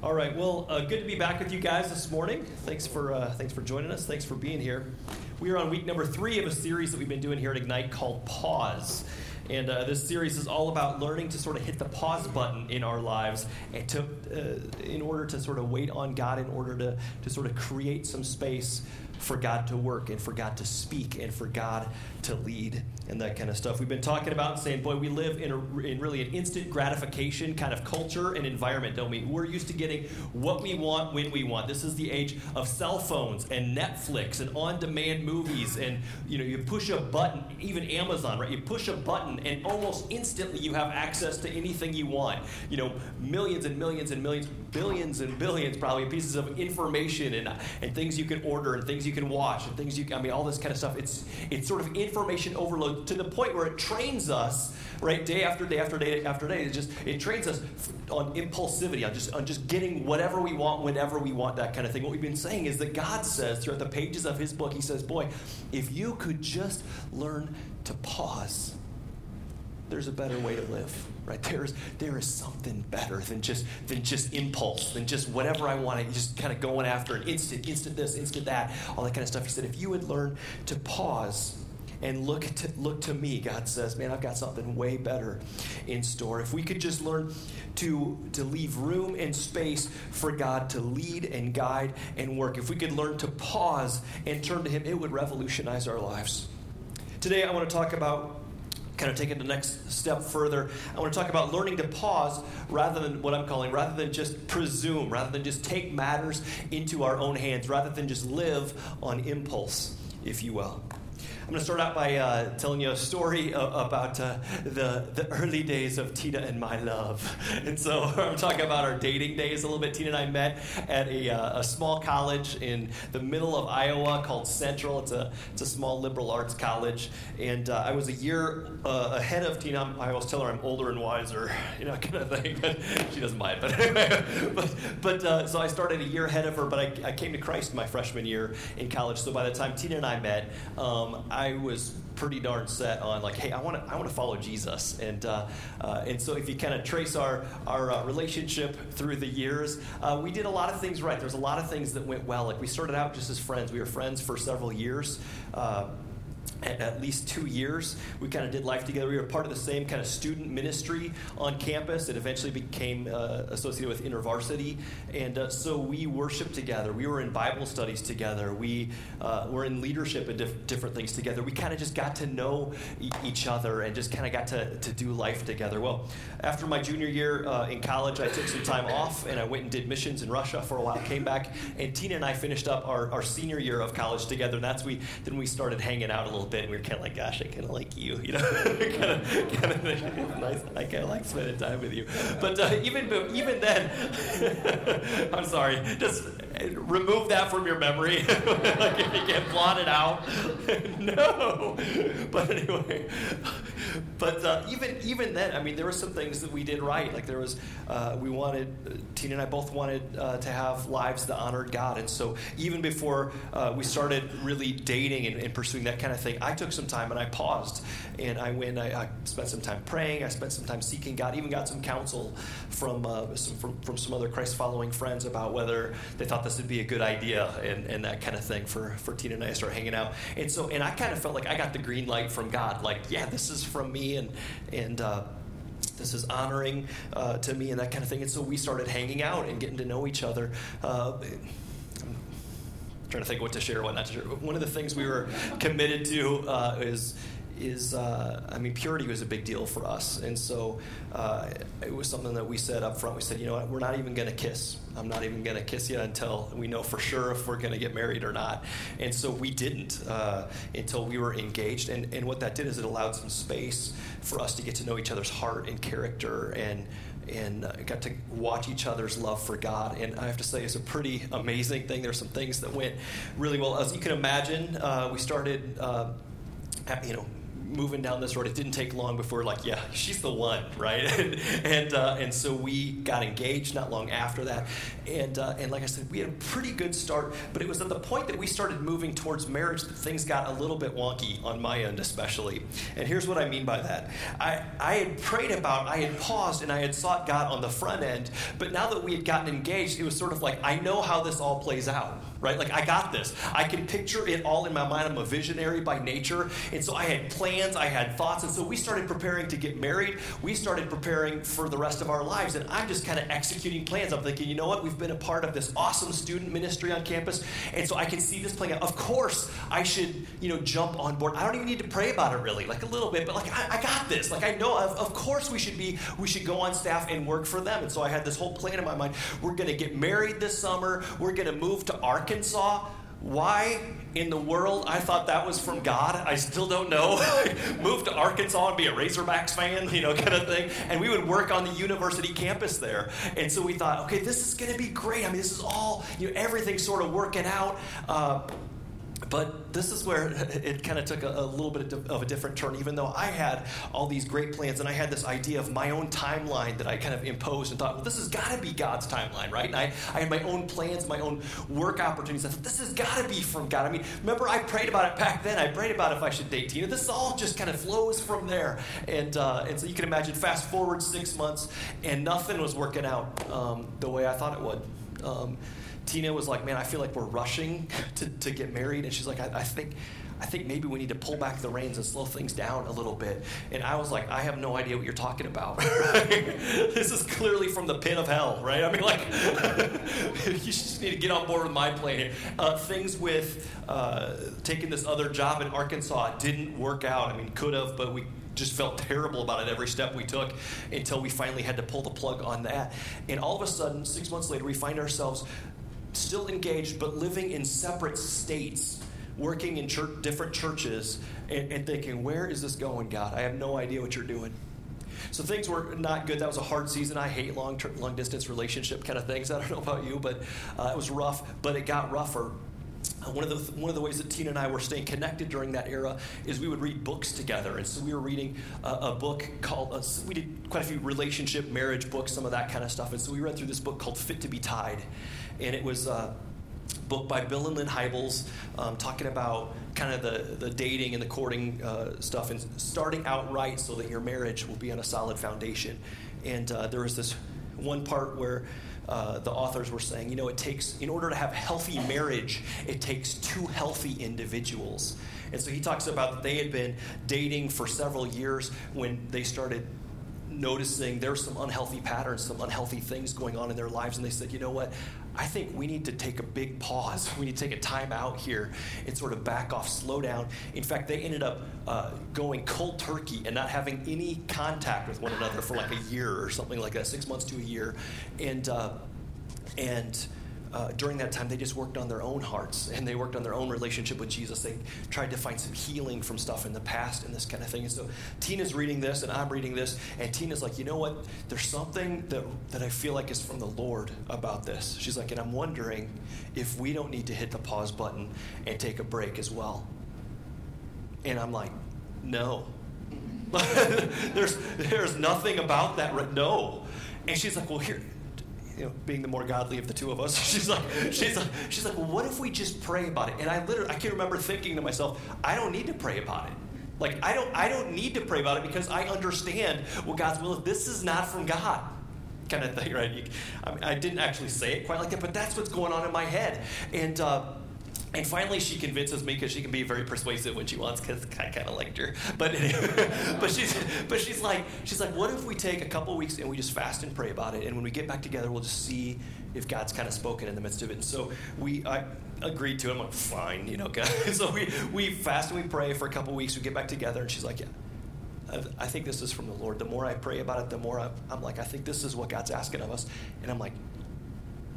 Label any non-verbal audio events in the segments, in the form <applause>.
All right. Well, uh, good to be back with you guys this morning. Thanks for uh, thanks for joining us. Thanks for being here. We are on week number three of a series that we've been doing here at Ignite called Pause. And uh, this series is all about learning to sort of hit the pause button in our lives, and to, uh, in order to sort of wait on God, in order to, to sort of create some space for God to work and for God to speak and for God to lead and that kind of stuff. We've been talking about saying, boy, we live in, a, in really an instant gratification kind of culture and environment, don't we? We're used to getting what we want when we want. This is the age of cell phones and Netflix and on-demand movies, and you know, you push a button, even Amazon, right? You push a button, and almost instantly you have access to anything you want. You know, millions and millions and millions, billions and billions, probably pieces of information and and things you can order and things you can watch and things you, can, I mean, all this kind of stuff. It's it's sort of information overload to the point where it trains us, right, day after day after day after day. It just it trains us on impulsivity, on just on just getting whatever we want whenever we want, that kind of thing. What we've been saying is that God says throughout the pages of His book, He says, "Boy, if you could just learn to pause." There's a better way to live right there's there is something better than just than just impulse than just whatever i want just kind of going after an instant instant this instant that all that kind of stuff he said if you would learn to pause and look to, look to me. God says, man, I've got something way better in store. If we could just learn to, to leave room and space for God to lead and guide and work, if we could learn to pause and turn to Him, it would revolutionize our lives. Today, I want to talk about kind of take it the next step further, I want to talk about learning to pause rather than what I'm calling, rather than just presume, rather than just take matters into our own hands, rather than just live on impulse, if you will. I'm going to start out by uh, telling you a story about uh, the, the early days of Tina and my love. <laughs> And so <laughs> I'm talking about our dating days a little bit. Tina and I met at a, uh, a small college in the middle of Iowa called Central. It's a, it's a small liberal arts college. And uh, I was a year uh, ahead of Tina. I always tell her I'm older and wiser, <laughs> you know, kind of thing. But she doesn't mind. But, but, but uh, so I started a year ahead of her, but I, I came to Christ my freshman year in college. So by the time Tina and I met, um, was pretty darn set on like, hey, I want to I want to follow Jesus, and uh, uh, and so if you kind of trace our our uh, relationship through the years, uh, we did a lot of things right. There's a lot of things that went well. Like we started out just as friends. We were friends for several years. At least two years. We kind of did life together. We were part of the same kind of student ministry on campus. It eventually became uh, associated with InterVarsity. And uh, so we worshiped together. We were in Bible studies together. We uh, were in leadership and diff- different things together. We kind of just got to know e- each other and just kind of got to, to do life together. Well, after my junior year uh, in college, I took some time off and I went and did missions in Russia for a while, came back, and Tina and I finished up our, our senior year of college together. And that's we then we started hanging out a little bit, we were kind of like, gosh, I kind of like you, you know, kind of, kind of nice. I kind of like spending time with you. But uh, even even then, <laughs> I'm sorry, just remove that from your memory. <laughs> like if you can blot it out, <laughs> no. But anyway, but uh, even even then, I mean, there were some things that we did right. Like there was, uh, we wanted Tina and I both wanted uh, to have lives that honored God, and so even before uh, we started really dating and, and, pursuing that kind of thing, I took some time and I paused and I went. I, I spent some time praying. I spent some time seeking God. Even got some counsel from uh, some, from, from some other Christ following friends about whether they thought this would be a good idea and, and that kind of thing for for Tina and I to start hanging out. And so and I kind of felt like I got the green light from God. Like yeah, this is from me and and. Uh, this is honoring uh, to me and that kind of thing. And so we started hanging out and getting to know each other. Uh, trying to think what to share, what not to share. One of the things we were committed to uh, is is uh, I mean purity was a big deal for us, and so uh, it was something that we said up front. We said, you know what, we're not even going to kiss. I'm not even going to kiss you until we know for sure if we're going to get married or not. And so we didn't uh, until we were engaged. And and what that did is it allowed some space for us to get to know each other's heart and character and and uh, got to watch each other's love for God. And I have to say, it's a pretty amazing thing. There's some things that went really well. As you can imagine, uh, we started, uh, you know, moving down this road. It didn't take long before, like, yeah, she's the one, right? <laughs> and and, uh, and so we got engaged not long after that. And, uh, and like I said, we had a pretty good start, but it was at the point that we started moving towards marriage that things got a little bit wonky on my end, especially. And here's what I mean by that I, I had prayed about, I had paused, and I had sought God on the front end, but now that we had gotten engaged, it was sort of like, I know how this all plays out right? Like, I got this. I can picture it all in my mind. I'm a visionary by nature. And so I had plans, I had thoughts. And so we started preparing to get married. We started preparing for the rest of our lives. And I'm just kind of executing plans. I'm thinking, you know what? We've been a part of this awesome student ministry on campus. And so I can see this playing out. Of course, I should, you know, jump on board. I don't even need to pray about it really, like a little bit, but like, I, I got this. Like, I know, of, of course, we should be, we should go on staff and work for them. And so I had this whole plan in my mind. We're going to get married this summer. We're going to move to Arkansas Arkansas. Why in the world I thought that was from God, I still don't know. <laughs> Moved to Arkansas and be a Razorbacks fan, you know, kind of thing. And we would work on the university campus there. And so we thought, okay, this is going to be great. I mean, this is all, you know, everything's sort of working out. Uh, but this is where <laughs> it kind of took a, a, little bit of a different turn, even though I had all these great plans and I had this idea of my own timeline that I kind of imposed and thought, well, this has got to be God's timeline, right? And I, I had my own plans, my own work opportunities. I thought, this has got to be from God. I mean, remember, I prayed about it back then. I prayed about if I should date Tina. This all just kind of flows from there. And, uh, and so you can imagine, fast forward six months, and nothing was working out um, the way I thought it would. Um, Tina was like, man, I feel like we're rushing <laughs> to, to get married. And she's like, I, I think. I think maybe we need to pull back the reins and slow things down a little bit. And I was like, I have no idea what you're talking about. <laughs> this is clearly from the pit of hell, right? I mean, like, <laughs> you just need to get on board with my plan here. Uh, things with uh, taking this other job in Arkansas didn't work out. I mean, could have, but we just felt terrible about it every step we took until we finally had to pull the plug on that. And all of a sudden, six months later, we find ourselves still engaged, but living in separate states, working in church, different churches, and, and thinking, where is this going, God? I have no idea what you're doing. So things were not good. That was a hard season. I hate long long distance relationship kind of things. <laughs> I don't know about you, but uh, it was rough. But it got rougher. Uh, one of the one of the ways that Tina and I were staying connected during that era is we would read books together, and so we were reading a book called uh, we did quite a few relationship, marriage books, some of that kind of stuff, and so we read through this book called Fit to Be Tied, and it was a book by Bill and Lynne Hybels um, talking about kind of the, the dating and the courting uh, stuff and starting out right so that your marriage will be on a solid foundation. And uh, there was this one part where uh, the authors were saying, you know, it takes, in order to have healthy marriage, it takes two healthy individuals. And so he talks about that they had been dating for several years when they started noticing there's some unhealthy patterns, some unhealthy things going on in their lives, and they said, you know what? I think we need to take a big pause. <laughs> We need to take a time out here and sort of back off, slow down. In fact, they ended up uh, going cold turkey and not having any contact with one another for like a year or something like that, six months to a year. And, uh, and, uh, during that time, they just worked on their own hearts and they worked on their own relationship with Jesus. They tried to find some healing from stuff in the past and this kind of thing. And so Tina's reading this and I'm reading this, and Tina's like, you know what? There's something that, that I feel like is from the Lord about this. She's like, and I'm wondering if we don't need to hit the pause button and take a break as well. And I'm like, no. <laughs> there's, there's nothing about that. No. And she's like, well, here you know, being the more godly of the two of us, <laughs> she's like, she's like, she's like, well, what if we just pray about it? And I literally, I can remember thinking to myself, I don't need to pray about it. Like, I don't, I don't need to pray about it because I understand what God's will is. This is not from God kind of thing, right? You, I, mean, I, didn't actually say it quite like that, but that's what's going on in my head. And uh, and finally, she convinces me because she can be very persuasive when she wants. Because I kind of liked her, but <laughs> but she's but she's like she's like, what if we take a couple weeks and we just fast and pray about it, and when we get back together, we'll just see if God's kind of spoken in the midst of it. And so we I agreed to it. I'm like, fine, you know. <laughs> so we we fast and we pray for a couple weeks. We get back together, and she's like, yeah. I think this is from the Lord. The more I pray about it, the more I'm, I'm like, I think this is what God's asking of us. And I'm like,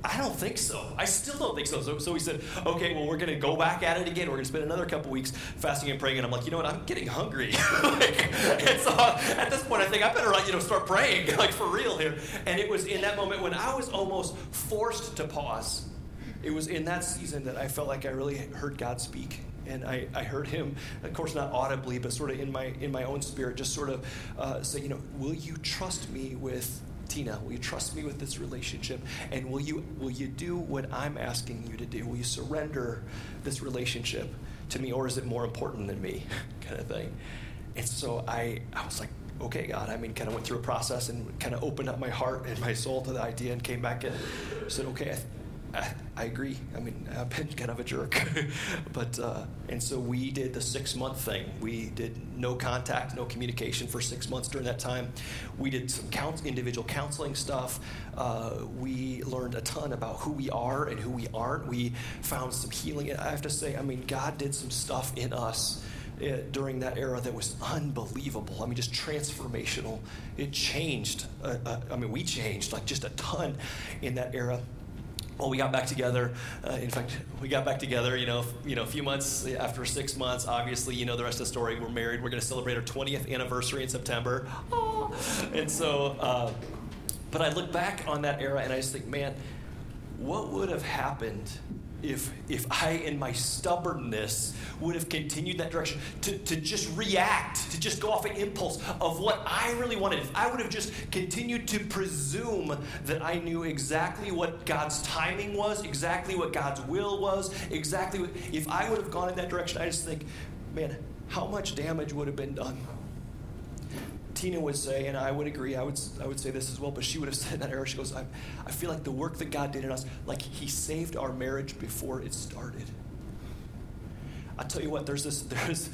I don't think so. I still don't think so. So, so he said, okay, well, we're going to go back at it again. We're going to spend another couple weeks fasting and praying. And I'm like, you know what? I'm getting hungry. <laughs> like, and so at this point, I think I better, you know, start praying, <laughs> like for real here. And it was in that moment when I was almost forced to pause. It was in that season that I felt like I really heard God speak. and I, I heard him, of course, not audibly, but sort of in my in my own spirit, just sort of uh, say, you know, will you trust me with Tina? Will you trust me with this relationship? And will you will you do what I'm asking you to do? Will you surrender this relationship to me, or is it more important than me, <laughs> kind of thing? And so I I was like, okay, God. I mean, kind of went through a process and kind of opened up my heart and my soul to the idea and came back and said, okay, I, I, <laughs> I agree. I mean, <laughs> I've been kind of a jerk. <laughs> but, uh, and so we did the six month thing. We did no contact, no communication for six months during that time. We did some individual counseling stuff. Uh, we learned a ton about who we are and who we aren't. We found some healing. I have to say, I mean, God did some stuff in us uh, during that era that was unbelievable. I mean, just transformational. It changed. Uh, uh, I mean, we changed like just a ton in that era. Well, we got back together. Uh, in fact, we got back together. You know, you know, a few months after six months. Obviously, you know the rest of the story. We're married. We're going to celebrate our 20th anniversary in September. Oh. And so, uh, but I look back on that era and I just think, man, what would have happened if, if I, in my stubbornness, would have continued that direction, to, to just react, to just go off an impulse of what I really wanted, if I would have just continued to presume that I knew exactly what God's timing was, exactly what God's will was, exactly what, if I would have gone in that direction, I just think, man, how much damage would have been done? Tina would say, and I would agree, I would, I would say this as well, but she would have <laughs> said in that era, she goes, I, I feel like the work that God did in us, like He saved our marriage before it started. I tell you what, there's this, <laughs> there's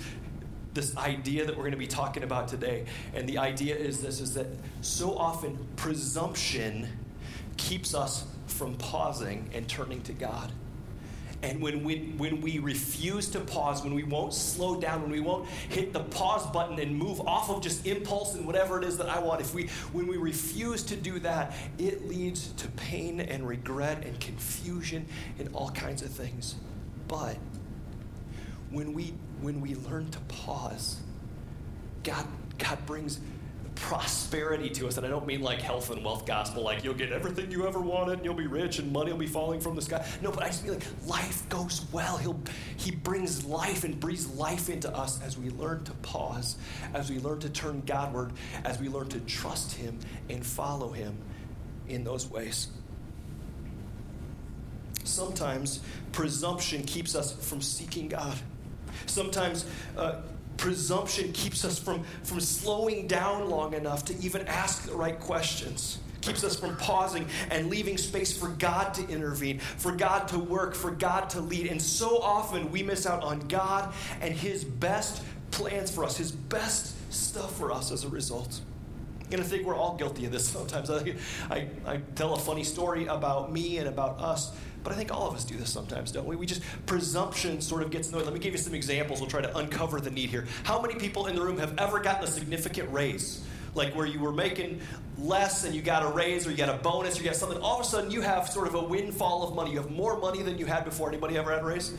this idea that we're going to be talking about today, and the idea is this: is that so often presumption keeps us from pausing and turning to God. And when we, when we refuse to pause, when we won't slow down, when we won't hit the pause button and move off of just impulse and whatever it is that I want, if we, when we refuse to do that, it leads to pain and regret and confusion and all kinds of things. But when we, when we learn to pause, God, God brings prosperity to us. And I don't mean like health and wealth gospel, like you'll get everything you ever wanted and you'll be rich and money will be falling from the sky. No, but I just mean like life goes well. He'll, he brings life and breathes life into us as we learn to pause, as we learn to turn Godward, as we learn to trust Him and follow Him in those ways. Sometimes presumption keeps us from seeking God. Sometimes uh, presumption keeps us from, from slowing down long enough to even ask the right questions. Keeps us from pausing and leaving space for God to intervene, for God to work, for God to lead. And so often we miss out on God and His best plans for us, His best stuff for us as a result. And I think we're all guilty of this sometimes. <laughs> I, I, I tell a funny story about me and about us but I think all of us do this sometimes, don't we? We just, presumption sort of gets in the way. Let me give you some examples. We'll try to uncover the need here. How many people in the room have ever gotten a significant raise? Like where you were making less and you got a raise or you got a bonus or you got something. All of a sudden you have sort of a windfall of money. You have more money than you had before. Anybody ever had a raise?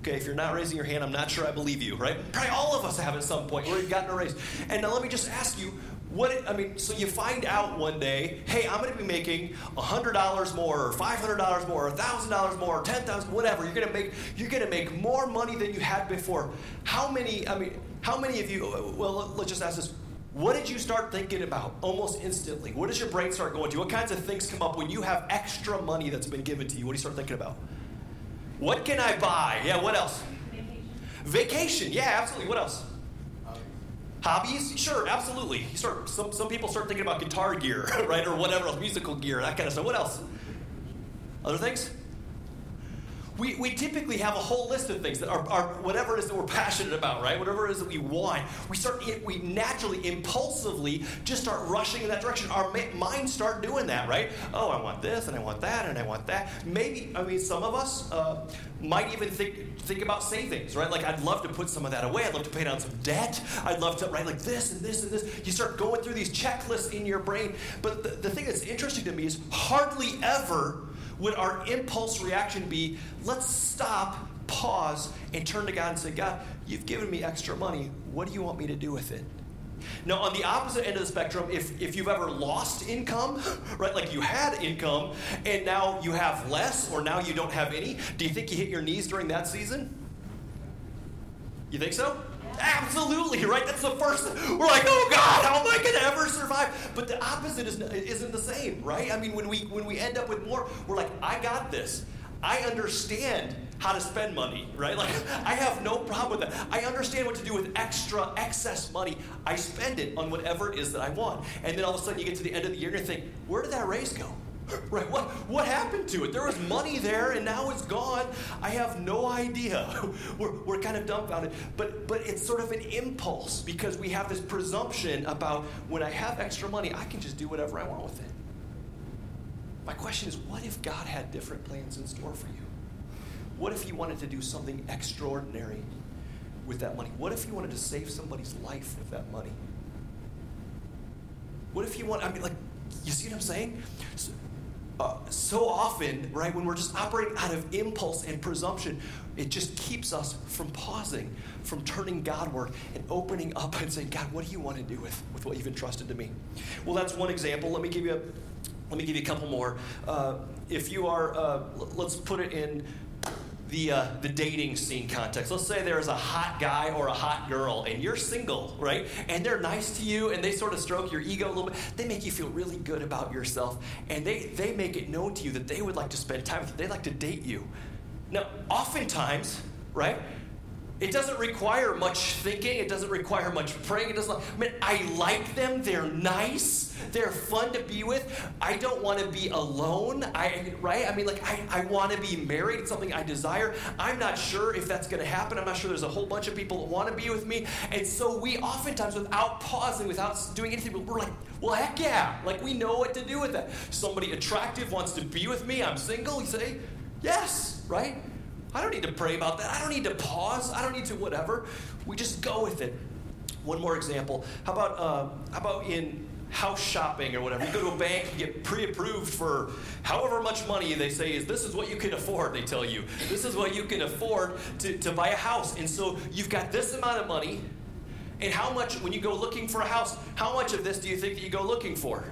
Okay, if you're not raising your hand, I'm not sure I believe you, right? Probably all of us have at some point where you've gotten a raise. And now let me just ask you, what it, I mean, so you find out one day, hey, I'm going to be making $100 more, or $500 more, or $1,000 more, or 10000 whatever. You're going to make you're going to make more money than you had before. How many? I mean, how many of you? Well, let's just ask this. What did you start thinking about almost instantly? What does your brain start going to? What kinds of things come up when you have extra money that's been given to you? What do you start thinking about? What can I buy? Yeah, what else? Vacation. Vacation. Yeah, absolutely. What else? Hobbies? Sure, absolutely. You start, some, some people start thinking about guitar gear, <laughs> right? Or whatever musical gear, that kind of stuff. What else? Other things? We, we typically have a whole list of things that are, are whatever it is that we're passionate about, right? Whatever it is that we want. We start, we naturally, impulsively just start rushing in that direction. Our minds start doing that, right? Oh, I want this and I want that and I want that. Maybe, I mean, some of us uh, might even think, think about savings, right? Like, I'd love to put some of that away. I'd love to pay down some debt. I'd love to, right? Like this and this and this. You start going through these checklists in your brain. But the, the thing that's interesting to me is hardly ever would our impulse reaction be, let's stop, pause, and turn to God and say, God, you've given me extra money. What do you want me to do with it? Now, on the opposite end of the spectrum, if, if you've ever lost income, <laughs> right, like you had income and now you have less or now you don't have any, do you think you hit your knees during that season? You think so? Absolutely, right? That's the first. We're like, oh God, how am I going to ever survive? But the opposite is, isn't the same, right? I mean, when we when we end up with more, we're like, I got this. I understand how to spend money, right? Like, <laughs> I have no problem with that. I understand what to do with extra, excess money. I spend it on whatever it is that I want. And then all of a sudden, you get to the end of the year and you think, where did that raise go? <laughs> Right? What, what happened to it? There was money there and now it's gone. I have no idea. <laughs> We're, we're kind of dumbfounded. But, but it's sort of an impulse because we have this presumption about when I have extra money, I can just do whatever I want with it. My question is what if God had different plans in store for you? What if you wanted to do something extraordinary with that money? What if you wanted to save somebody's life with that money? What if you want, I mean, like, you see what I'm saying? So, uh, so often, right, when we're just operating out of impulse and presumption, it just keeps us from pausing, from turning Godward and opening up and saying, God, what do you want to do with, with what you've entrusted to me? Well, that's one example. Let me give you a, let me give you a couple more. Uh, if you are, uh, let's put it in the, uh, the dating scene context. Let's say there's a hot guy or a hot girl, and you're single, right? And they're nice to you, and they sort of stroke your ego a little bit. They make you feel really good about yourself, and they, they make it known to you that they would like to spend time with you. They'd like to date you. Now, oftentimes, right? It doesn't require much thinking. It doesn't require much praying. It doesn't. I mean, I like them. They're nice. They're fun to be with. I don't want to be alone. I right. I mean, like I, I want to be married. It's something I desire. I'm not sure if that's going to happen. I'm not sure. There's a whole bunch of people that want to be with me, and so we oftentimes, without pausing, without doing anything, we're like, well, heck yeah, like we know what to do with that. Somebody attractive wants to be with me. I'm single. You say, yes, right. I don't need to pray about that. I don't need to pause. I don't need to whatever. We just go with it. One more example. How about uh, how about in house shopping or whatever? You go to a bank, you get pre-approved for however much money they say is this is what you can afford. They tell you this is what you can afford to, to buy a house, and so you've got this amount of money. And how much, when you go looking for a house, how much of this do you think that you go looking for?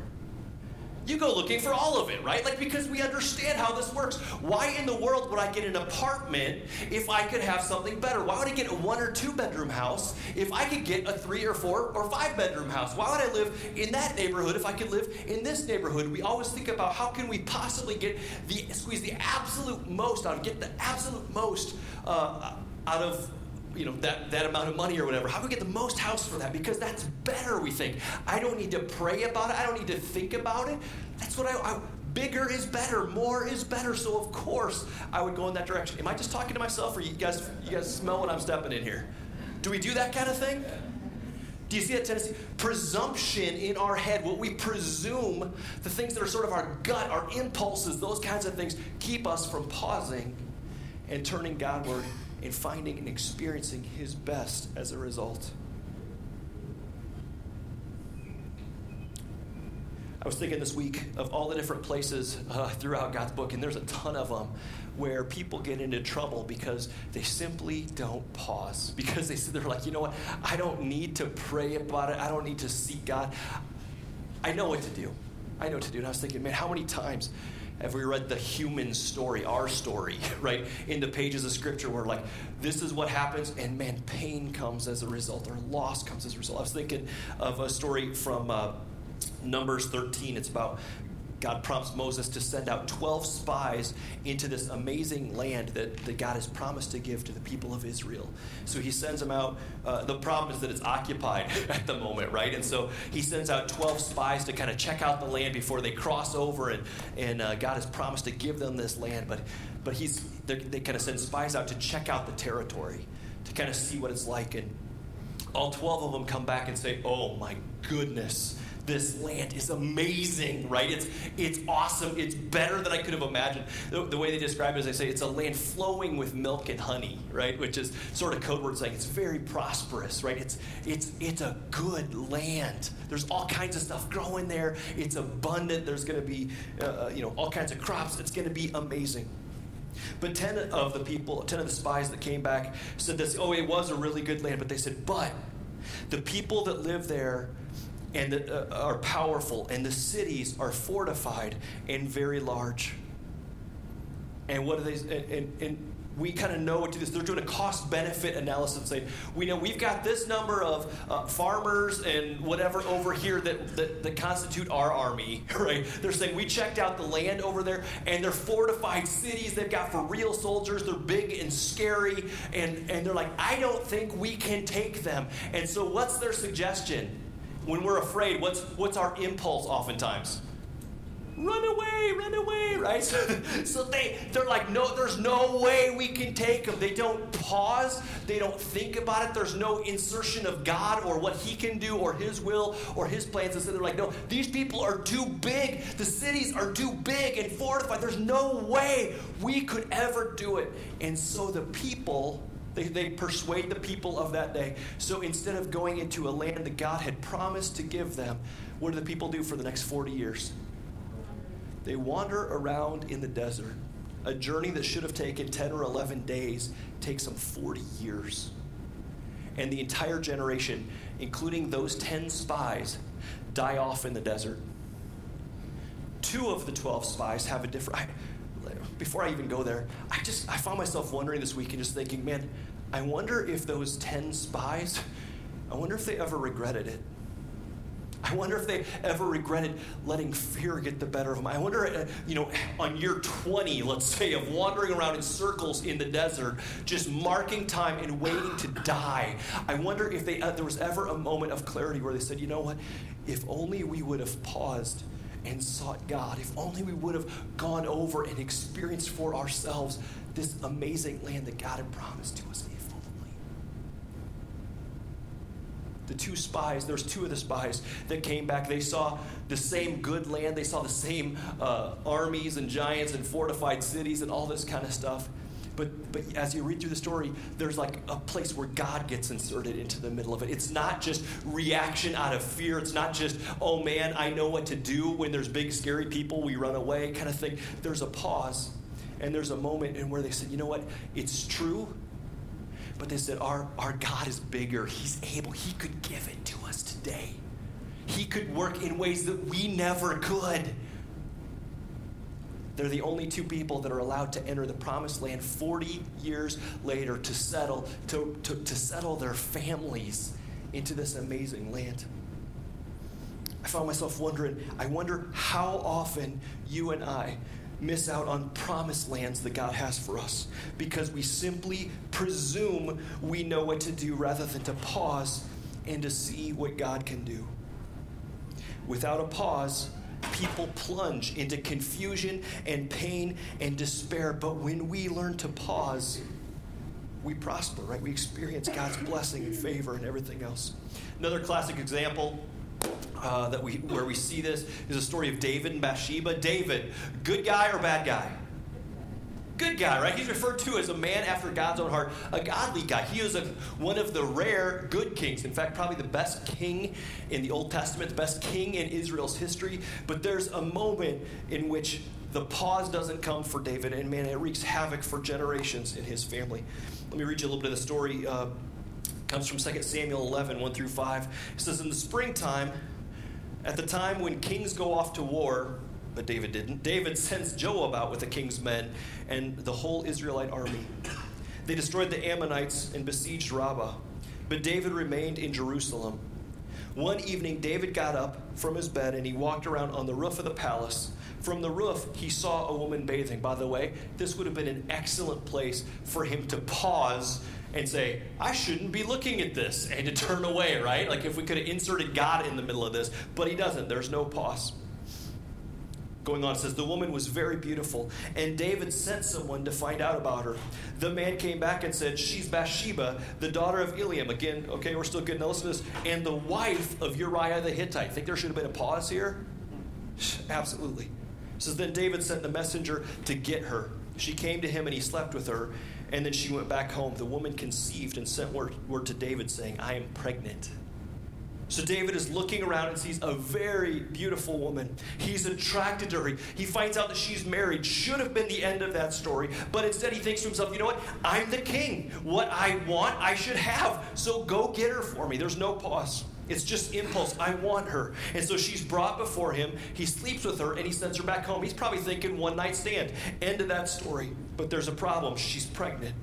You go looking for all of it, right? Like, because we understand how this works. Why in the world would I get an apartment if I could have something better? Why would I get a one or two bedroom house if I could get a three or four or five bedroom house? Why would I live in that neighborhood if I could live in this neighborhood? We always think about how can we possibly get the, squeeze the absolute most out of, get the absolute most uh, out of you know that, that amount of money or whatever. How do we get the most house for that? Because that's better we think. I don't need to pray about it. I don't need to think about it. That's what i, I bigger is better more is better. So of course i would go in that direction. Am i just talking to myself or you guys you guys smell what i'm stepping in here? Do we do that kind of thing? Do you see that tendency? Presumption in our head, what we presume, the things that are sort of our gut, our impulses, those kinds of things, keep us from pausing and turning Godward and finding and experiencing His best as a result. I was thinking this week of all the different places uh, throughout God's book, and there's a ton of them where people get into trouble because they simply don't pause. <laughs> Because they, they're like, you know what? I don't need to pray about it. I don't need to seek God. I know what to do. I know what to do. And I was thinking, man, how many times have we read the human story, our story, <laughs> right, in the pages of Scripture where, like, this is what happens, and man, pain comes as a result, or loss comes as a result. I was thinking of a story from uh, Numbers 13. It's about God prompts Moses to send out 12 spies into this amazing land that, that God has promised to give to the people of Israel. So he sends them out. Uh, the problem is that it's occupied <laughs> at the moment, right? And so he sends out 12 spies to kind of check out the land before they cross over, and, and uh, God has promised to give them this land. But, but he's, they kind of send spies out to check out the territory, to kind of see what it's like. And all 12 of them come back and say, Oh my goodness this land is amazing, right? It's, it's awesome. It's better than I could have imagined. The, the way they describe it is they say it's a land flowing with milk and honey, right? Which is sort of code word saying it's very prosperous, right? It's, it's, it's a good land. There's all kinds of stuff growing there. It's abundant. There's going to be, uh, uh, you know, all kinds of crops. It's going to be amazing. But 10 of the people, 10 of the spies that came back said this, oh, it was a really good land. But they said, but the people that live there and the, uh, are powerful, and the cities are fortified and very large. And what are they? And, and, and we kind of know what to do. They're doing a cost benefit analysis saying, we know we've got this number of uh, farmers and whatever over here that, that, that constitute our army, <laughs> right? They're saying we checked out the land over there and they're fortified cities they've got for real soldiers. They're big and scary. And, and they're like, I don't think we can take them. And so, what's their suggestion? When we're afraid, what's, what's our impulse oftentimes? run away, run away, right? So, <laughs> so they, they're like, no, there's no way we can take them. They don't pause, they don't think about it. There's no insertion of God or what He can do or His will or His plans. And so they're like, no, these people are too big. The cities are too big and fortified. There's no way we could ever do it. And so the people. They, they persuade the people of that day. So instead of going into a land that God had promised to give them, what do the people do for the next 40 years? They wander around in the desert. A journey that should have taken 10 or 11 days takes them 40 years. And the entire generation, including those 10 spies, die off in the desert. Two of the 12 spies have a different. Before I even go there, I just I found myself wondering this week and just thinking, man, I wonder if those 10 spies, I wonder if they ever regretted it. I wonder if they ever regretted letting fear get the better of them. I wonder, uh, you know, on year 20, let's say, of wandering around in circles in the desert, just marking time and waiting to die. I wonder if they, uh, there was ever a moment of clarity where they said, you know what, if only we would have paused and sought God, if only we would have gone over and experienced for ourselves this amazing land that God had promised to us If only. the two spies, there's two of the spies that came back. They saw the same good land, they saw the same uh, armies and giants and fortified cities and all this kind of stuff. But, but as you read through the story, there's like a place where God gets inserted into the middle of it. It's not just reaction out of fear. It's not just, oh man, I know what to do when there's big, scary people, we run away kind of thing. There's a pause, and there's a moment in where they said, you know what? It's true but they said, our, our God is bigger. He's able. He could give it to us today. He could work in ways that we never could. They're the only two people that are allowed to enter the promised land 40 years later to settle, to, to, to settle their families into this amazing land. I found myself wondering, I wonder how often you and I miss out on promised lands that God has for us because we simply presume we know what to do rather than to pause and to see what God can do. Without a pause, people plunge into confusion and pain and despair. But when we learn to pause, we prosper, right? We experience God's blessing and favor and everything else. Another classic example uh, that we where we see this is a story of David and Bathsheba. David, good guy or bad guy? Good guy, right? He's referred to as a man after God's own heart, a godly guy. He was a, one of the rare good kings. In fact, probably the best king in the Old Testament, the best king in Israel's history. But there's a moment in which the pause doesn't come for David, and man, it wreaks havoc for generations in his family. Let me read you a little bit of the story. Uh, comes from 2 Samuel 11, 1 through 5. It says, In the springtime, at the time when kings go off to war, but David didn't, David sends Joab out with the king's men and the whole Israelite army. They destroyed the Ammonites and besieged Rabbah, but David remained in Jerusalem. One evening, David got up from his bed and he walked around on the roof of the palace. From the roof, he saw a woman bathing. By the way, this would have been an excellent place for him to pause and say, I shouldn't be looking at this, and to turn away, right? Like if we could have inserted God in the middle of this, but he doesn't. There's no pause. Going on, It says, The woman was very beautiful, and David sent someone to find out about her. The man came back and said, She's Bathsheba, the daughter of Eliam. Again, okay, we're still good. Now listen to this. And the wife of Uriah the Hittite. Think there should have been a pause here? <sighs> Absolutely. It says, Then David sent the messenger to get her. She came to him, and he slept with her. And then she went back home. The woman conceived and sent word, word to David saying, I am pregnant. So David is looking around and sees a very beautiful woman. He's attracted to her. He finds out that she's married. Should have been the end of that story. But instead, he thinks to himself, you know what? I'm the king. What I want, I should have. So go get her for me. There's no pause. It's just impulse. I want her. And so she's brought before him. He sleeps with her and he sends her back home. He's probably thinking one night stand. End of that story. But there's a problem. She's pregnant.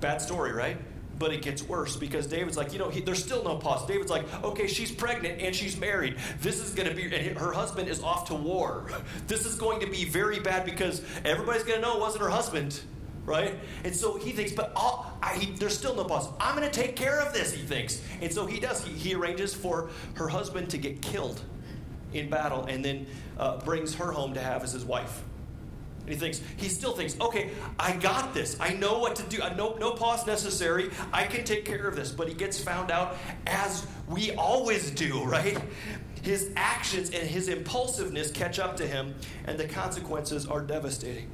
Bad story, right? But it gets worse because David's like, you know, he, there's still no pause. David's like, okay, she's pregnant and she's married. This is going to be, and her husband is off to war. <laughs> This is going to be very bad because everybody's going to know it wasn't her husband right? And so he thinks, but I, he, there's still no pause. I'm going to take care of this, he thinks. And so he does. He, he arranges for her husband to get killed in battle and then uh, brings her home to have as his wife. And he thinks, he still thinks, okay, I got this. I know what to do. Uh, no, no pause necessary. I can take care of this. But he gets found out as we always do, <laughs> right? His actions and his impulsiveness catch up to him, and the consequences are devastating.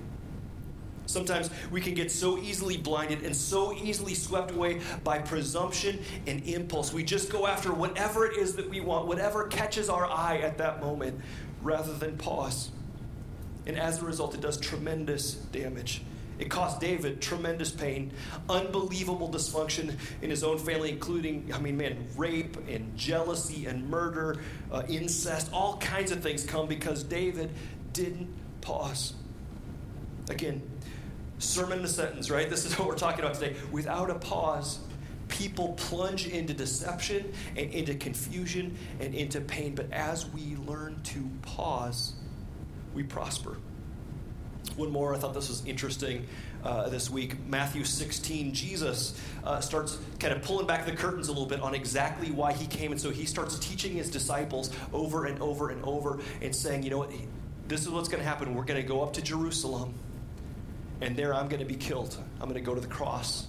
Sometimes we can get so easily blinded and so easily swept away by presumption and impulse. We just go after whatever it is that we want, whatever catches our eye at that moment, rather than pause. And as a result, it does tremendous damage. It cost David tremendous pain, unbelievable dysfunction in his own family, including, I mean, man, rape and jealousy and murder, uh, incest, all kinds of things come because David didn't pause. Again, sermon in a sentence, right? This is what we're talking about today. Without a pause, people plunge into deception and into confusion and into pain. But as we learn to pause, we prosper. One more, I thought this was interesting uh, this week. Matthew 16, Jesus uh, starts kind of pulling back the curtains a little bit on exactly why he came. And so he starts teaching his disciples over and over and over and saying, you know what, this is what's going to happen. We're going to go up to Jerusalem and there I'm going to be killed. I'm going to go to the cross.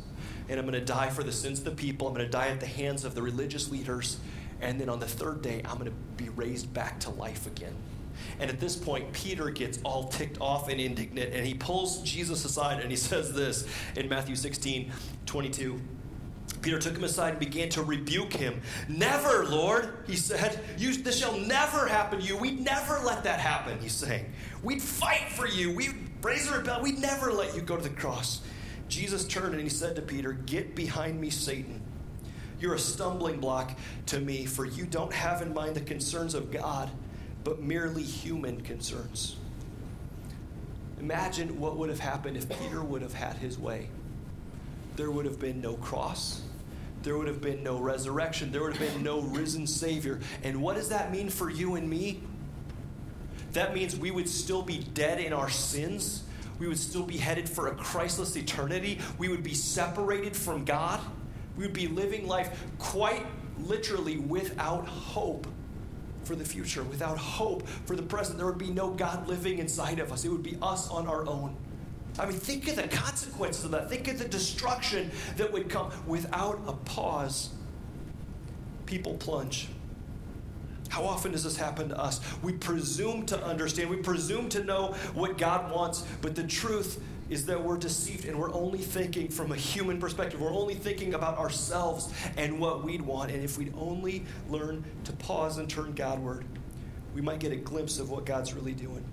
And I'm going to die for the sins of the people. I'm going to die at the hands of the religious leaders. And then on the third day, I'm going to be raised back to life again. And at this point, Peter gets all ticked off and indignant, and he pulls Jesus aside and he <laughs> says this in Matthew 16 22. Peter took him aside and began to rebuke him. Never, Lord, he said, this shall never happen to you. We'd never let that happen, he's saying. We'd fight for you. We'd raise a rebellion. We'd never let you go to the cross. Jesus turned and he said to Peter, Get behind me, Satan. You're a stumbling block to me, for you don't have in mind the concerns of God, but merely human concerns. Imagine what would have happened if Peter would have had his way. There would have been no cross. There would have been no resurrection. There would have been no risen Savior. And what does that mean for you and me? that means we would still be dead in our sins. We would still be headed for a Christless eternity. We would be separated from God. We would be living life quite literally without hope for the future, without hope for the present. There would be no God living inside of us. It would be us on our own. I mean, think of the consequences of that. Think of the destruction that would come without a pause. People plunge. How often does this happen to us? We presume to understand, we presume to know what God wants, but the truth is that we're deceived and we're only thinking from a human perspective. We're only thinking about ourselves and what we'd want. And if we'd only learn to pause and turn Godward, we might get a glimpse of what God's really doing.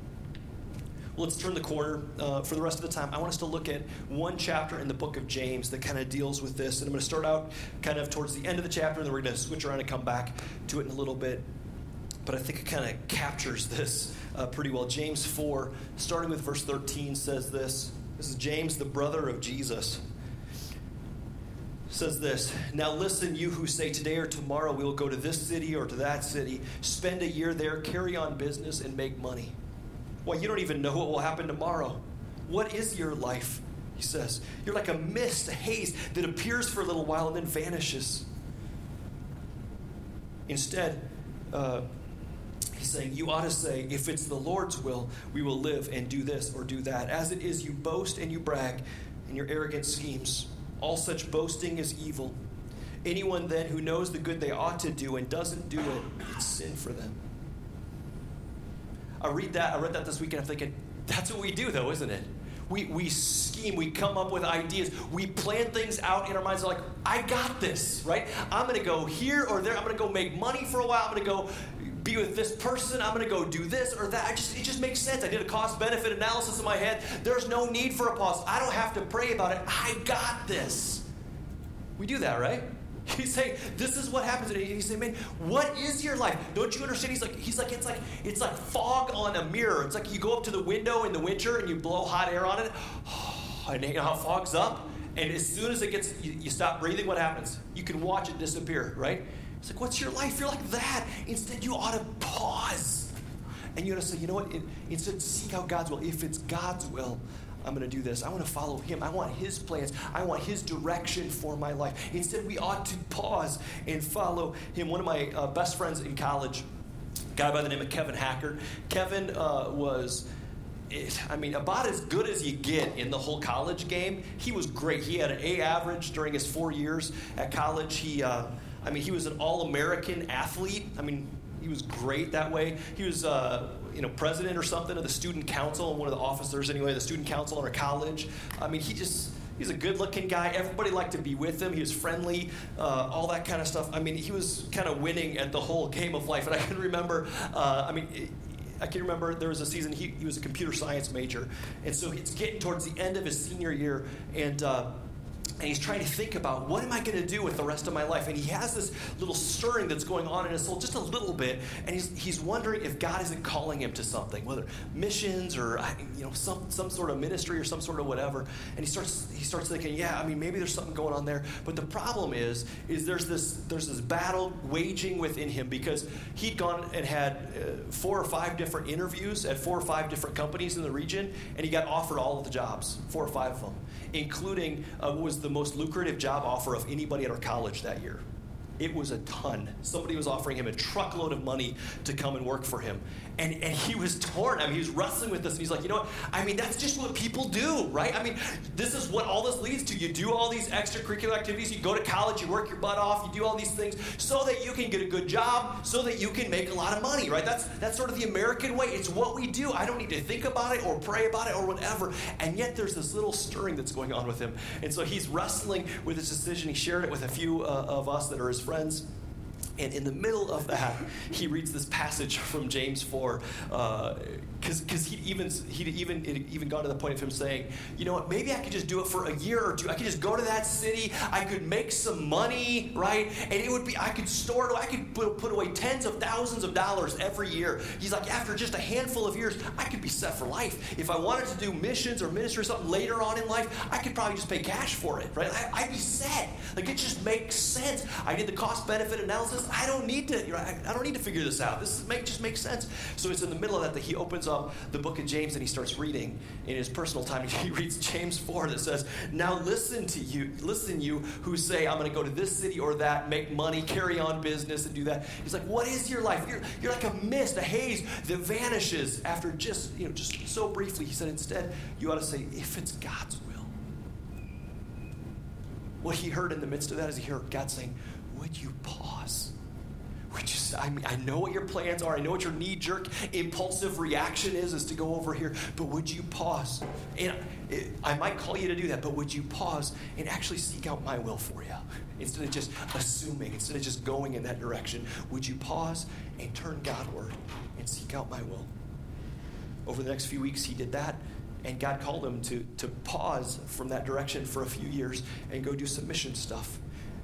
Well, let's turn the corner uh, for the rest of the time. I want us to look at one chapter in the book of James that kind of deals with this. And I'm going to start out kind of towards the end of the chapter, and then we're going to switch around and come back to it in a little bit but I think it kind of captures this uh, pretty well. James 4, starting with verse 13, says this. This is James, the brother of Jesus. Says this Now listen, you who say today or tomorrow we will go to this city or to that city, spend a year there, carry on business, and make money. Well, you don't even know what will happen tomorrow. What is your life? He says. You're like a mist, a haze that appears for a little while and then vanishes. Instead, uh, He's saying, You ought to say, if it's the Lord's will, we will live and do this or do that. As it is, you boast and you brag in your arrogant schemes. All such boasting is evil. Anyone then who knows the good they ought to do and doesn't do it, it's sin for them. I read that, I read that this weekend, I'm thinking, that's what we do though, isn't it? We, we scheme, we come up with ideas, we plan things out in our minds like, I got this, right? I'm gonna go here or there, I'm gonna go make money for a while, I'm gonna go be with this person. I'm going to go do this or that. I just, it just makes sense. I did a cost benefit analysis in my head. There's no need for a pause. I don't have to pray about it. I got this. We do that, right? <laughs> He's saying, this is what happens. And he's saying, man, what is your life? Don't you understand? He's like, he's like, it's like, it's like fog on a mirror. It's like you go up to the window in the winter and you blow hot air on it. <sighs> And you know how fog's up? And as soon as it gets, you, you stop breathing, what happens? You can watch it disappear, right? It's like, what's your life? You're like that. Instead, you ought to pause. And you ought to say, you know what? Instead, seek out God's will. If it's God's will, I'm going to do this. I want to follow him. I want his plans. I want his direction for my life. Instead, we ought to pause and follow him. One of my uh, best friends in college, a guy by the name of Kevin Hackert. Kevin uh, was. I mean, about as good as you get in the whole college game. He was great. He had an A average during his four years at college. He, uh, I mean, he was an All American athlete. I mean, he was great that way. He was, uh, you know, president or something of the student council, and one of the officers anyway, the student council in our college. I mean, he just. He's a good looking guy. Everybody liked to be with him. He was friendly, uh, all that kind of stuff. I mean, he was kind of winning at the whole game of life. And I can remember, uh, I mean, I can remember there was a season he, he was a computer science major, and so it's getting towards the end of his senior year, and uh, and he's trying to think about what am I going to do with the rest of my life? And he has this little stirring that's going on in his soul, just a little bit, and he's, he's wondering if God isn't calling him to something, whether missions or you know some some sort of ministry or some sort of whatever. And he starts he starts thinking, yeah, I mean maybe there's something going on there. But the problem is is there's this there's this battle waging within him because he'd gone and had uh, four or five different interviews at four or five different companies in the region, and he got offered all of the jobs, four or five of them including uh, what was the most lucrative job offer of anybody at our college that year. It was a ton. Somebody was offering him a truckload of money to come and work for him. And, and he was torn. I mean, he was wrestling with this. And he's like, you know what? I mean, that's just what people do, right? I mean, this is what all this leads to. You do all these extracurricular activities. You go to college, you work your butt off, you do all these things so that you can get a good job, so that you can make a lot of money, right? That's, that's sort of the American way. It's what we do. I don't need to think about it or pray about it or whatever. And yet there's this little stirring that's going on with him. And so he's wrestling with his decision. He shared it with a few uh, of us that are his friends. And in the middle of that, he reads this passage from James 4, because uh, he even he even even got to the point of him saying, you know what, maybe I could just do it for a year or two. I could just go to that city. I could make some money, right? And it would be I could store it. I could put, put away tens of thousands of dollars every year. He's like, after just a handful of years, I could be set for life. If I wanted to do missions or ministry or something later on in life, I could probably just pay cash for it, right? I, I'd be set. Like it just makes sense. I did the cost benefit analysis. I don't need to, you know, I, don't need to figure this out. This make, just makes sense. So it's in the middle of that that he opens up the book of James and he starts reading in his personal time. <laughs> He reads James 4 that says, Now listen to you, listen you who say, I'm going to go to this city or that, make money, carry on business, and do that. He's like, What is your life? You're, you're like a mist, a haze that vanishes after just, you know, just so briefly. He said, Instead, you ought to say, If it's God's will. What he heard in the midst of that is he heard God saying, Would you pause? We just I mean I know what your plans are. I know what your knee-jerk impulsive reaction is is to go over here, but would you pause? And I might call you to do that, but would you pause and actually seek out my will for you? Instead of just assuming, instead of just going in that direction, would you pause and turn Godward and seek out my will? Over the next few weeks, he did that, and God called him to, to pause from that direction for a few years and go do some mission stuff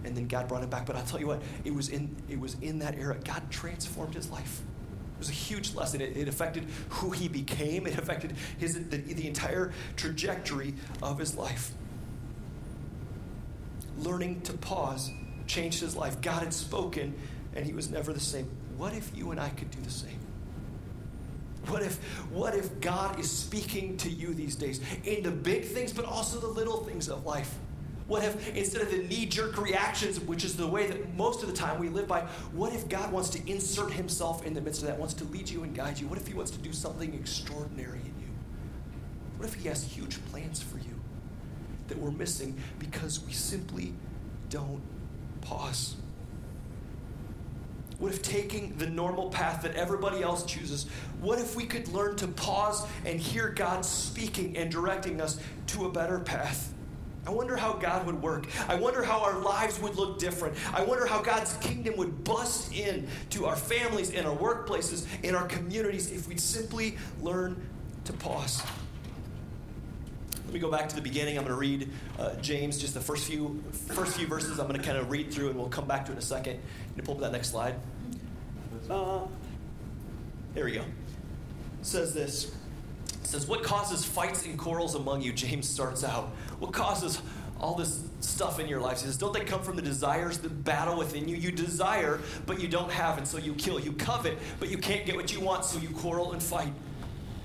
and then God brought him back. But I'll tell you what, it was in, it was in that era. God transformed his life. It was a huge lesson. It, it affected who he became, it affected his, the, the entire trajectory of his life. Learning to pause changed his life. God had spoken, and he was never the same. What if you and I could do the same? What if, what if God is speaking to you these days in the big things, but also the little things of life? What if, instead of the knee jerk reactions, which is the way that most of the time we live by, what if God wants to insert himself in the midst of that, wants to lead you and guide you? What if he wants to do something extraordinary in you? What if he has huge plans for you that we're missing because we simply don't pause? What if taking the normal path that everybody else chooses, what if we could learn to pause and hear God speaking and directing us to a better path? I wonder how God would work. I wonder how our lives would look different. I wonder how God's kingdom would bust in to our families, in our workplaces, in our communities if we'd simply learn to pause. Let me go back to the beginning. I'm going to read uh, James, just the first few first few verses. I'm going to kind of read through, and we'll come back to it in a second. Can you pull up that next slide? Uh, there we go. It says this. It says, "What causes fights and quarrels among you?" <laughs> James starts out. What causes all this stuff in your life. He says, Don't they come from the desires that battle within you? You desire, but you don't have, and so you kill. You covet, but you can't get what you want, so you quarrel and fight.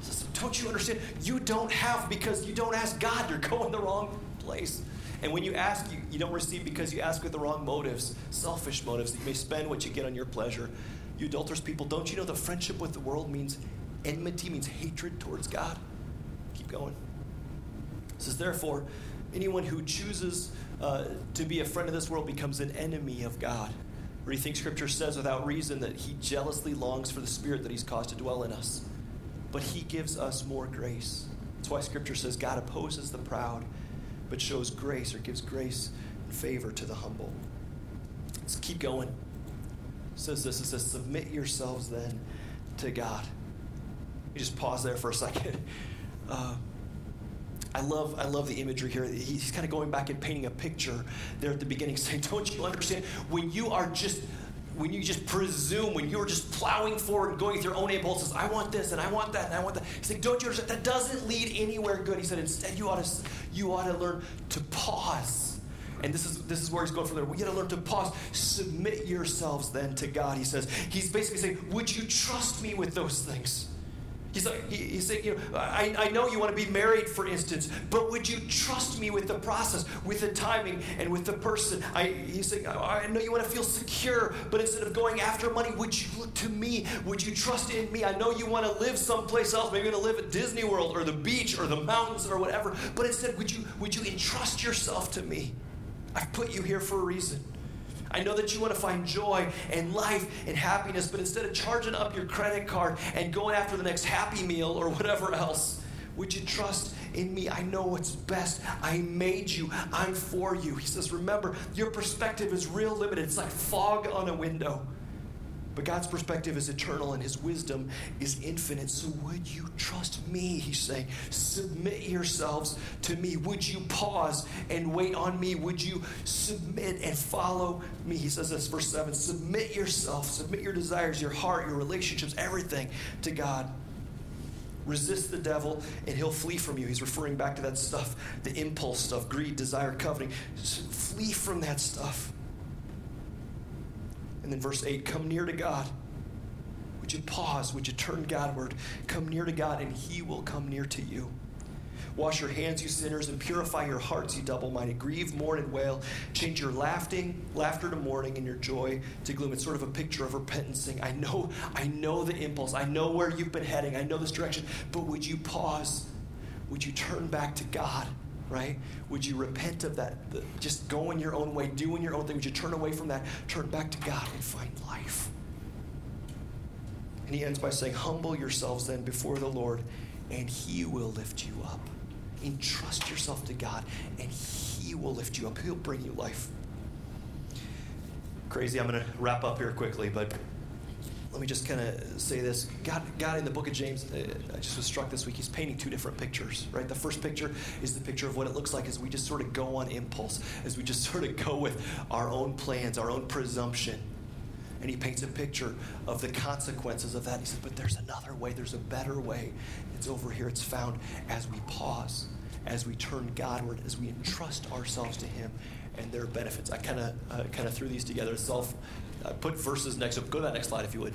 Says, Don't you understand? You don't have because you don't ask God. You're going the wrong place. And when you ask, you, you don't receive because you ask with the wrong motives, selfish motives, you may spend what you get on your pleasure. You adulterous people, don't you know that friendship with the world means enmity, means hatred towards God? Keep going. It says, Therefore, Anyone who chooses uh, to be a friend of this world becomes an enemy of God. Or you think Scripture says without reason that He jealously longs for the Spirit that He's caused to dwell in us. But He gives us more grace. That's why Scripture says God opposes the proud, but shows grace or gives grace and favor to the humble. Let's keep going. It says this it says, Submit yourselves then to God. You just pause there for a second. <laughs> Uh, I love, I love the imagery here. He's kind of going back and painting a picture there at the beginning, <laughs> saying, Don't you understand? When you are just when you just presume, when you're just plowing forward and going with your own impulses, I want this and I want that and I want that. He's like, don't you understand? That doesn't lead anywhere good. He said, instead, you ought to, you ought to learn to pause. And this is this is where he's going from there. We got to learn to pause. Submit yourselves then to God. He says. He's basically saying, Would you trust me with those things? He's like, he's saying, you know, I, I know you want to be married, for instance, but would you trust me with the process, with the timing, and with the person? I, he's saying, I know you want to feel secure, but instead of going after money, would you look to me? Would you trust in me? I know you want to live someplace else. Maybe you're going to live at Disney World or the beach or the mountains or whatever. But instead, would you, would you entrust yourself to me? I've put you here for a reason. I know that you want to find joy and life and happiness, but instead of charging up your credit card and going after the next happy meal or whatever else, would you trust in me? I know what's best. I made you. I'm for you. He says, Remember, your perspective is real limited. It's like fog on a window. But God's perspective is eternal and His wisdom is infinite. So, would you trust me? He's saying, Submit yourselves to me. Would you pause and wait on me? Would you submit and follow me? He says this, verse 7 Submit yourself, submit your desires, your heart, your relationships, everything to God. Resist the devil and he'll flee from you. He's referring back to that stuff, the impulse stuff, greed, desire, coveting. flee from that stuff. And then verse 8 come near to God. Would you pause? Would you turn Godward? Come near to God, and He will come near to you. Wash your hands, you sinners, and purify your hearts, you double minded. Grieve, mourn, and wail. Change your laughing, laughter to mourning and your joy to gloom. It's sort of a picture of repentance saying, I know, I know the impulse. I know where you've been heading. I know this direction. But would you pause? Would you turn back to God? Right? Would you repent of that? Just going your own way, doing your own thing. Would you turn away from that, turn back to God, and find life? And he ends by saying, Humble yourselves then before the Lord, and he will lift you up. Entrust yourself to God, and he will lift you up. He'll bring you life. Crazy, I'm going to wrap up here quickly, but let me just kind of say this. God, God in the book of James, uh, I just was struck this week, he's painting two different pictures, right? The first picture is the picture of what it looks like as we just sort of go on impulse, as we just <laughs> sort of go with our own plans, our own presumption. And he paints a picture of the consequences of that. He says, but there's another way, there's a better way. It's over here, it's found as we pause, as we turn Godward, as we entrust ourselves to him and their benefits. I kind of uh, kind of threw these together. Self uh, put verses next up. Go to that next slide if you would.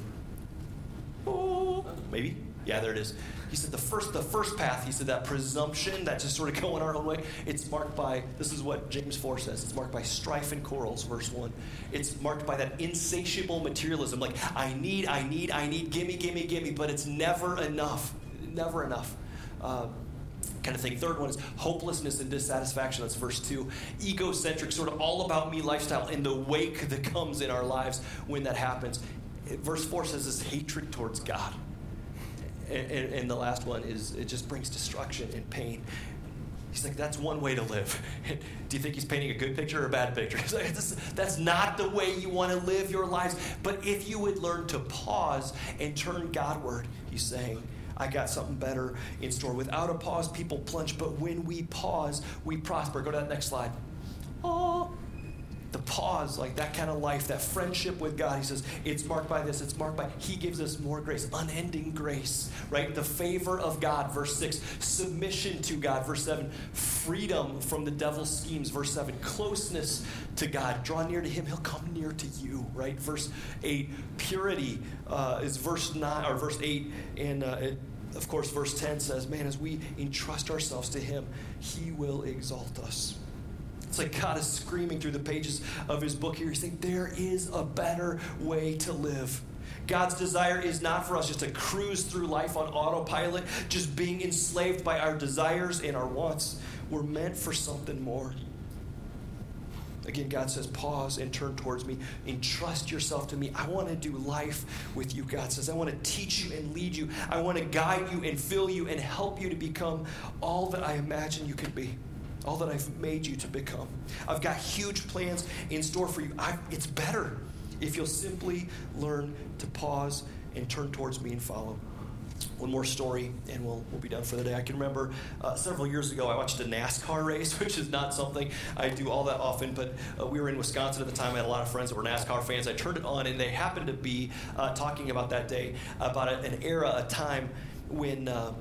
Oh, maybe. Yeah, there it is. He said the first the first path, he said that presumption, that just sort of <laughs> going our own way, it's marked by this is what James 4 says. It's marked by strife and quarrels, verse 1. It's marked by that insatiable materialism, like I need, I need, I need, gimme, gimme, gimme, but it's never enough. Never enough. Uh, kind of thing. Third one is hopelessness and dissatisfaction. That's verse two. Egocentric, sort of all about me lifestyle and the wake that comes in our lives when that happens. Verse four says this hatred towards God. And, and, and the last one is it just brings destruction and pain. He's like, that's one way to live. <laughs> Do you think he's painting a good picture or a bad picture? <laughs> Like, that's not the way you want to live your lives. But if you would learn to pause and turn Godward, he's saying, I got something better in store. Without a pause, people plunge, but when we pause, we prosper. Go to that next slide. Oh, the pause, like that kind of life, that friendship with God. He says, it's marked by this, it's marked by, He gives us more grace, unending grace, right? The favor of God, verse 6, submission to God, verse 7, freedom from the devil's schemes, verse 7, closeness to God, draw near to Him, He'll come near to you, right? Verse 8, purity uh, is verse 9, or verse 8, and uh, it, of course, verse 10 says, man, as we entrust ourselves to Him, He will exalt us. It's like God is screaming through the pages of his book here. He's saying, There is a better way to live. God's desire is not for us just to cruise through life on autopilot, just being enslaved by our desires and our wants. We're meant for something more. Again, God says, pause and turn towards me. Entrust yourself to me. I want to do life with you, God says. I want to teach you and lead you. I want to guide you and fill you and help you to become all that I imagine you can be all that I've made you to become. I've got huge plans in store for you. I, it's better if you'll simply learn to pause and turn towards me and follow. One more story, and we'll, we'll be done for the day. I can remember uh, several years ago, I watched a NASCAR race, <laughs> which is not something I do all that often, but uh, we were in Wisconsin at the time. I had a lot of friends that were NASCAR fans. I turned it on, and they happened to be uh, talking about that day, about an era, a time when uh,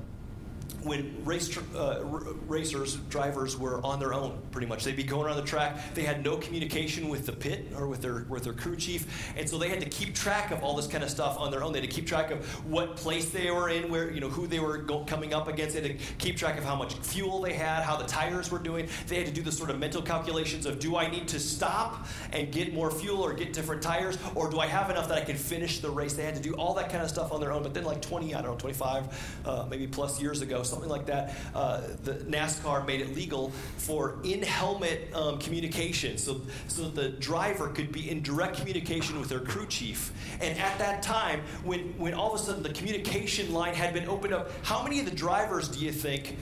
when race uh, racers, drivers were on their own, pretty much. They'd be going around the track. They had no communication with the pit or with their with their crew chief, and so they had to keep track of all this kind of stuff on their own. They had to keep track of what place they were in, where you know who they were go- coming up against. They had to keep track of how much fuel they had, how the tires were doing. They had to do the sort of mental calculations of do I need to stop and get more fuel or get different tires, or do I have enough that I can finish the race? They had to do all that kind of stuff on their own. But then, like 20, I don't know, 25, uh, maybe plus years ago, something like that, uh, the NASCAR made it legal for in-helmet um, communication, so so that the driver could be in direct communication with their crew chief. And at that time, when when all of a sudden the communication line had been opened up, how many of the drivers do you think?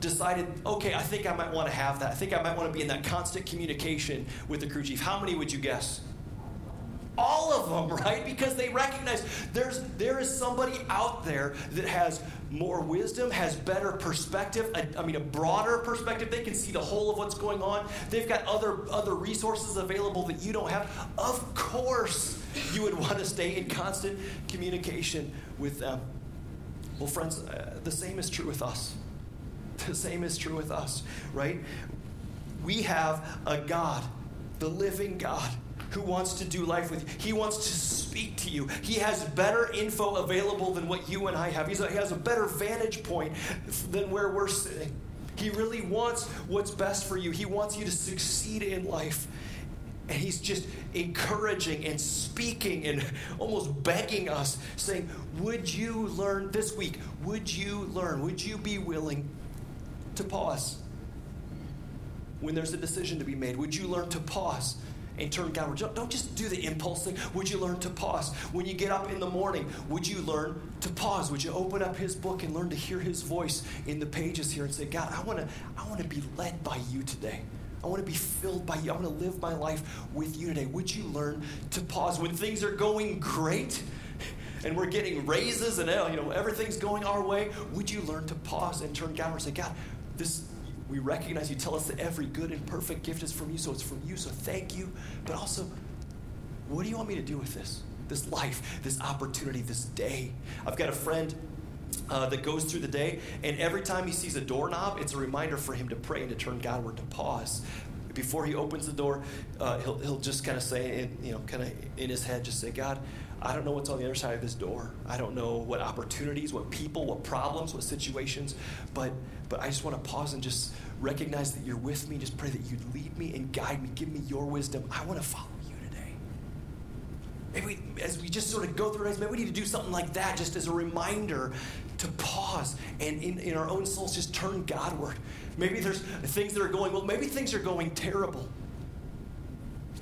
decided, okay, I think I might want to have that. I think I might want to be in that constant communication with the crew chief. How many would you guess? All of them, <laughs> right? Because they recognize there's there is somebody out there that has more wisdom, has better perspective, I mean a broader perspective. They can see the whole of what's going on. They've got other other resources available that you don't have. Of course, you would <laughs> want to stay in constant communication with them. Well, friends, uh, the same is true with us. <laughs> The same is true with us, right? We have a God, the living God who wants to do life with you. He wants to speak to you. He has better info available than what you and I have. He's he has a better vantage point than where we're sitting. He really wants what's best for you. He wants you to succeed in life. And he's just encouraging and speaking and almost begging us, saying, Would you learn this week? Would you learn? Would you be willing to pause? When there's a decision to be made, would you learn to pause? And turn Godward. Don't just do the impulse thing. Would you learn to pause? When you get up in the morning, would you learn to pause? Would you open up His book and learn to hear His voice in the pages here and say, God, I want to, I want to be led by You today. I want to be filled by you. I want to live my life with you today. Would you learn to pause when things are going great <laughs> and we're getting raises and you know everything's going our way? Would you learn to pause and turn God and say, God, this we recognize you tell us that every good and perfect gift is from you, so it's from you, so thank you. But also, what do you want me to do with this? This life, this opportunity, this day. I've got a friend uh, that goes through the day, and every time he sees a doorknob, it's a reminder for him to pray and to turn Godward, to pause. Before he opens the door, uh, he'll, he'll just kind of say, you know, kind of in his head, just say, God, I don't know what's on the other side of this door. I don't know what opportunities, what people, what problems, what situations, but but I just want to pause and just recognize that you're with me. Just pray that you'd lead me and guide me, give me your wisdom. I want to follow you today. Maybe we, as we just sort of go through it, maybe we need to do something like that just as a reminder to pause and in, in our own souls just turn Godward. Maybe there's things that are going well, maybe things are going terrible.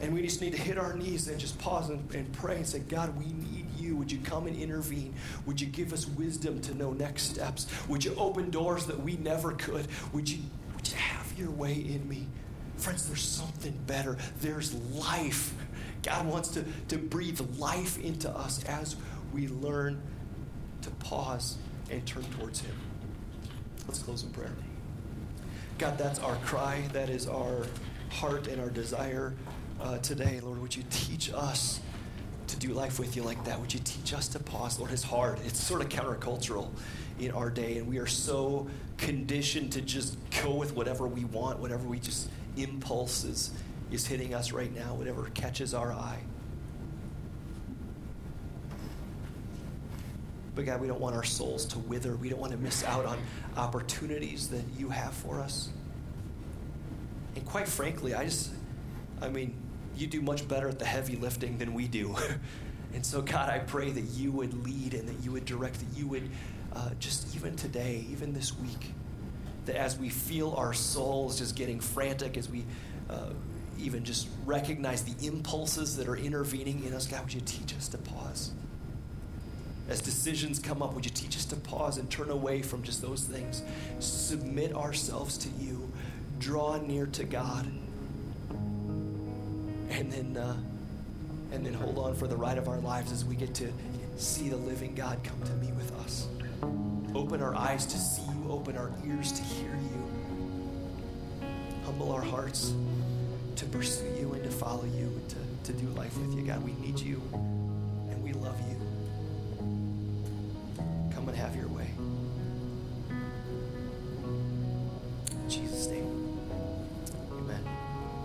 And we just need to hit our knees and just pause and, and pray and say, God, we need you. Would you come and intervene? Would you give us wisdom to know next steps? Would you open doors that we never could? Would you, would you have your way in me? Friends, there's something better. There's life. God wants to, to breathe life into us as we learn to pause and turn towards Him. Let's close in prayer. God, that's our cry. That is our heart and our desire uh, today. Lord, would you teach us to do life with you like that? Would you teach us to pause? Lord, it's hard. It's sort of countercultural in our day, and we are so conditioned to just go with whatever we want, whatever we just impulses is hitting us right now, whatever catches our eye. But God, we don't want our souls to wither. We don't want to miss out on opportunities that you have for us. And quite frankly, I just, I mean, you do much better at the heavy lifting than we do. <laughs> and so, God, I pray that you would lead and that you would direct, that you would uh, just even today, even this week, that as we feel our souls just getting frantic, as we uh, even just recognize the impulses that are intervening in us, God, would you teach us to pause? As decisions come up, would you teach us to pause and turn away from just those things? Submit ourselves to you, draw near to God, and then, uh, and then hold on for the ride of our lives as we get to see the living God come to meet with us. Open our eyes to see you, open our ears to hear you, humble our hearts to pursue you and to follow you, and to, to do life with you. God, we need you and we love you. Come and have your.